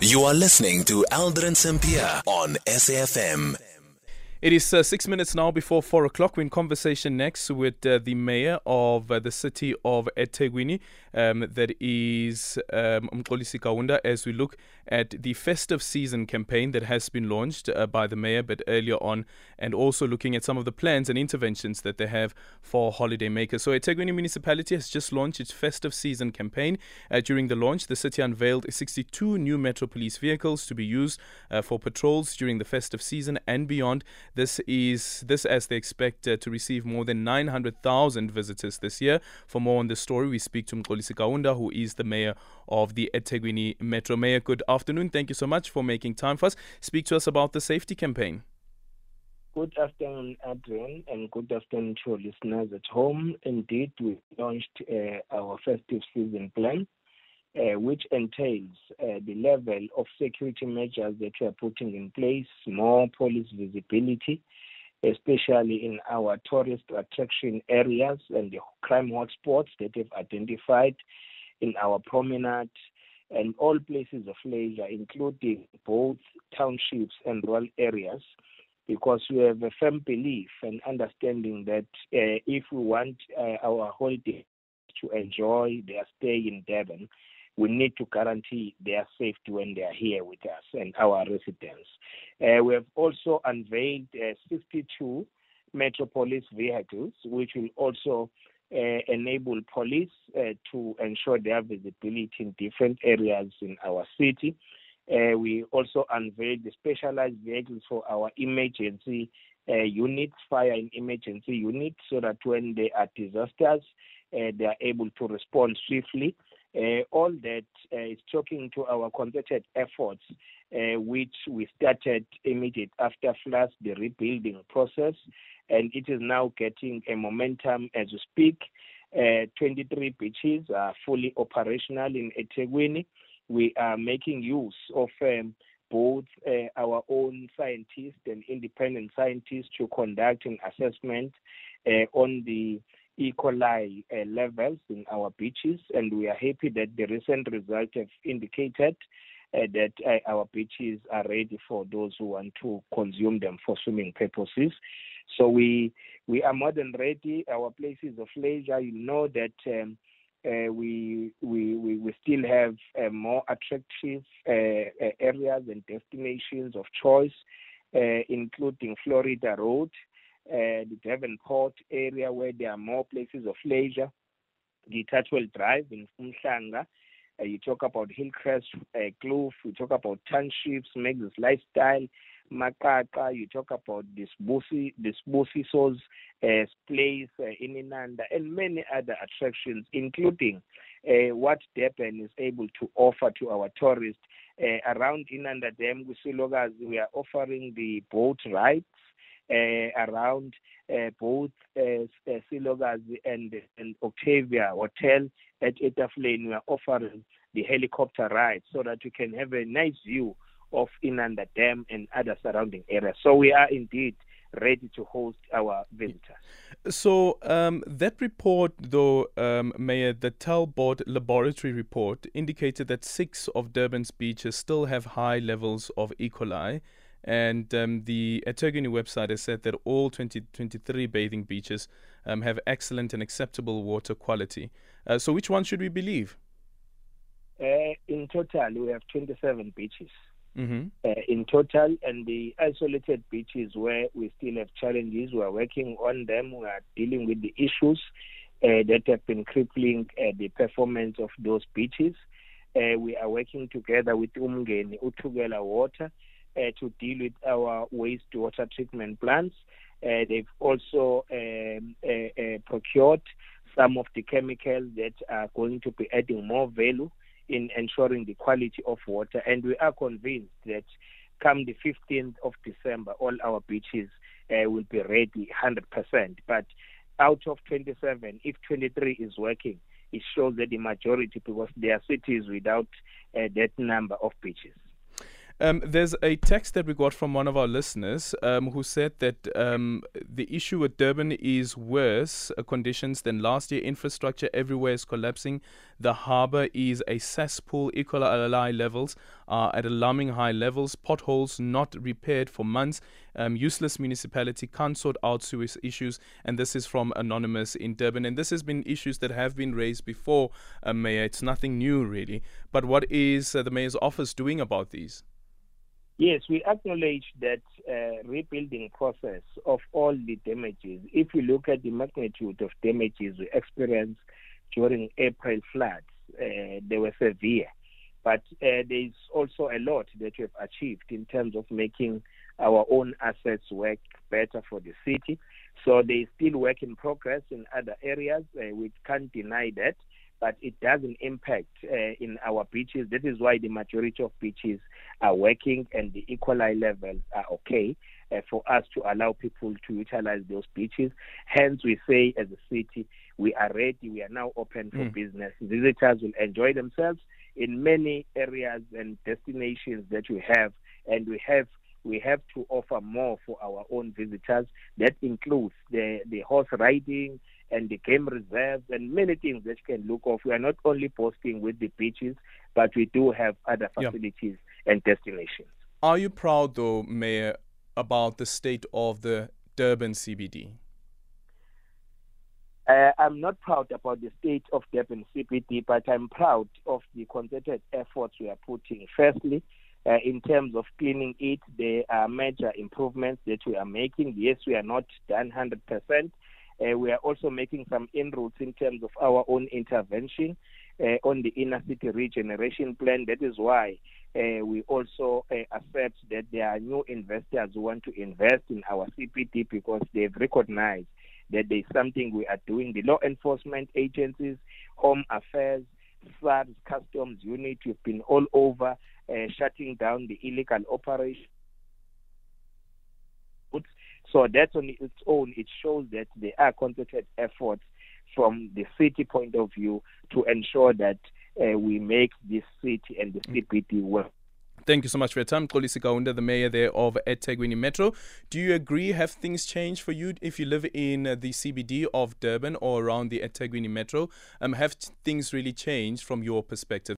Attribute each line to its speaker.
Speaker 1: You are listening to Aldrin Sampear on SAFM.
Speaker 2: It is uh, six minutes now before four o'clock. We're in conversation next with uh, the mayor of uh, the city of eThekwini, um, that is um, Kaunda, as we look at the festive season campaign that has been launched uh, by the mayor, but earlier on, and also looking at some of the plans and interventions that they have for holiday makers. So, eThekwini municipality has just launched its festive season campaign. Uh, during the launch, the city unveiled 62 new Metro Police vehicles to be used uh, for patrols during the festive season and beyond. This is this as they expect uh, to receive more than 900,000 visitors this year. For more on this story, we speak to Mxolisi Kaunda, who is the mayor of the eThekwini Metro. Mayor, good afternoon. Thank you so much for making time for us. Speak to us about the safety campaign.
Speaker 3: Good afternoon, Adrian, and good afternoon to our listeners at home. Indeed, we launched uh, our festive season plan uh, which entails uh, the level of security measures that we are putting in place, more police visibility, especially in our tourist attraction areas and the crime hotspots that we've identified in our promenade and all places of leisure, including both townships and rural areas, because we have a firm belief and understanding that uh, if we want uh, our holiday to enjoy their stay in Durban, we need to guarantee their safety when they are here with us and our residents. Uh, we have also unveiled uh, 62 Metro Police vehicles, which will also uh, enable police uh, to ensure their visibility in different areas in our city. Uh, we also unveiled the specialized vehicles for our emergency uh, units, fire and emergency units, so that when there are disasters, they are able to respond swiftly uh, all that uh, is talking to our concerted efforts, uh, which we started immediate after floods, the rebuilding process, and it is now getting a momentum as we speak. Uh, 23 beaches are fully operational in eThekwini. We are making use of um, both uh, our own scientists and independent scientists to conduct an assessment uh, on the E. coli uh, levels in our beaches, and we are happy that the recent results have indicated uh, that uh, our beaches are ready for those who want to consume them for swimming purposes. So we we are more than ready. Our places of leisure, you know that. Um, uh, we, we we we still have uh, more attractive uh, areas and destinations of choice, including Florida Road, uh, the Davenport area where there are more places of leisure, the Chartwell Drive in Umhlanga. Uh, you talk about Hillcrest, uh, Kloof, you talk about townships, Max's Lifestyle, Makaka, you talk about this Busi, this Busi Souls uh, place uh, in Inanda, and many other attractions, including uh, what Durban is able to offer to our tourists. Uh, around Inanda Dam, we see locals. We are offering the boat rides uh, around uh, both uh, Silokazi and, and Octavia Hotel at Etaflane. We are offering the helicopter ride so that you can have a nice view of Inanda Dam and other surrounding areas. So we are indeed ready to host our visitors.
Speaker 2: So um, that report, though, um, Mayor, the Talbot laboratory report indicated that six of Durban's beaches still have high levels of E. coli. And um, the eThekwini website has said that all 2023 bathing beaches um, have excellent and acceptable water quality. Uh, so, which one should we believe?
Speaker 3: Uh, in total, we have 27 beaches. Mm-hmm. Uh, in total, and the isolated beaches where we still have challenges, we are working on them. We are dealing with the issues uh, that have been crippling uh, the performance of those beaches. Uh, we are working together with Umgeni Uthukela Water to deal with our wastewater treatment plants. Uh, they've also um, uh, procured some of the chemicals that are going to be adding more value in ensuring the quality of water. And we are convinced that come the 15th of December, all our beaches uh, will be ready 100%. But out of 27, if 23 is working, it shows that the majority, because there are cities without uh, that number of beaches.
Speaker 2: Um, there's a text that we got from one of our listeners um, who said that um, the issue with Durban is worse uh, conditions than last year. Infrastructure everywhere is collapsing. The harbour is a cesspool. E. coli levels are at alarming high levels. Potholes not repaired for months. Um, useless municipality can't sort out sewage issues. And this is from Anonymous in Durban. And this has been issues that have been raised before, uh, Mayor. It's nothing new, really. But what is uh, the Mayor's office doing about these?
Speaker 3: Yes, we acknowledge that uh, rebuilding process of all the damages. If you look at the magnitude of damages we experienced during April floods, uh, they were severe. But uh, there is also a lot that we have achieved in terms of making our own assets work better for the city. So there is still work in progress in other areas. Uh, we can't deny that but it doesn't impact uh, in our beaches. That is why the majority of beaches are working and the E. coli levels are okay uh, for us to allow people to utilize those beaches. Hence, we say as a city, we are ready. We are now open for mm. business. Visitors will enjoy themselves in many areas and destinations that we have, and we have we have to offer more for our own visitors. That includes the, the horse riding and the game reserves and many things that you can look off. We are not only posting with the beaches, but we do have other facilities and destinations.
Speaker 2: Are you proud, though, Mayor, about the state of the Durban CBD?
Speaker 3: Uh, I'm not proud about the state of Durban CBD, but I'm proud of the concerted efforts we are putting. Firstly, uh, in terms of cleaning it, there are major improvements that we are making. Yes, we are not done 100%. Uh, we are also making some inroads in terms of our own intervention uh, on the inner city regeneration plan. That is why uh, we also uh, accept that there are new investors who want to invest in our CBD because they've recognized that there's something we are doing. The law enforcement agencies, home affairs, SARS, customs unit, we've been all over uh, shutting down the illegal operation. So that on its own, it shows that there are concerted efforts from the city point of view to ensure that uh, we make this city and the CBD work.
Speaker 2: Thank you so much for your time. Xolisi Kaunda, the mayor there of eThekwini Metro. Do you agree? Have things changed for you if you live in the CBD of Durban or around the eThekwini Metro? Um, have things really changed from your perspective?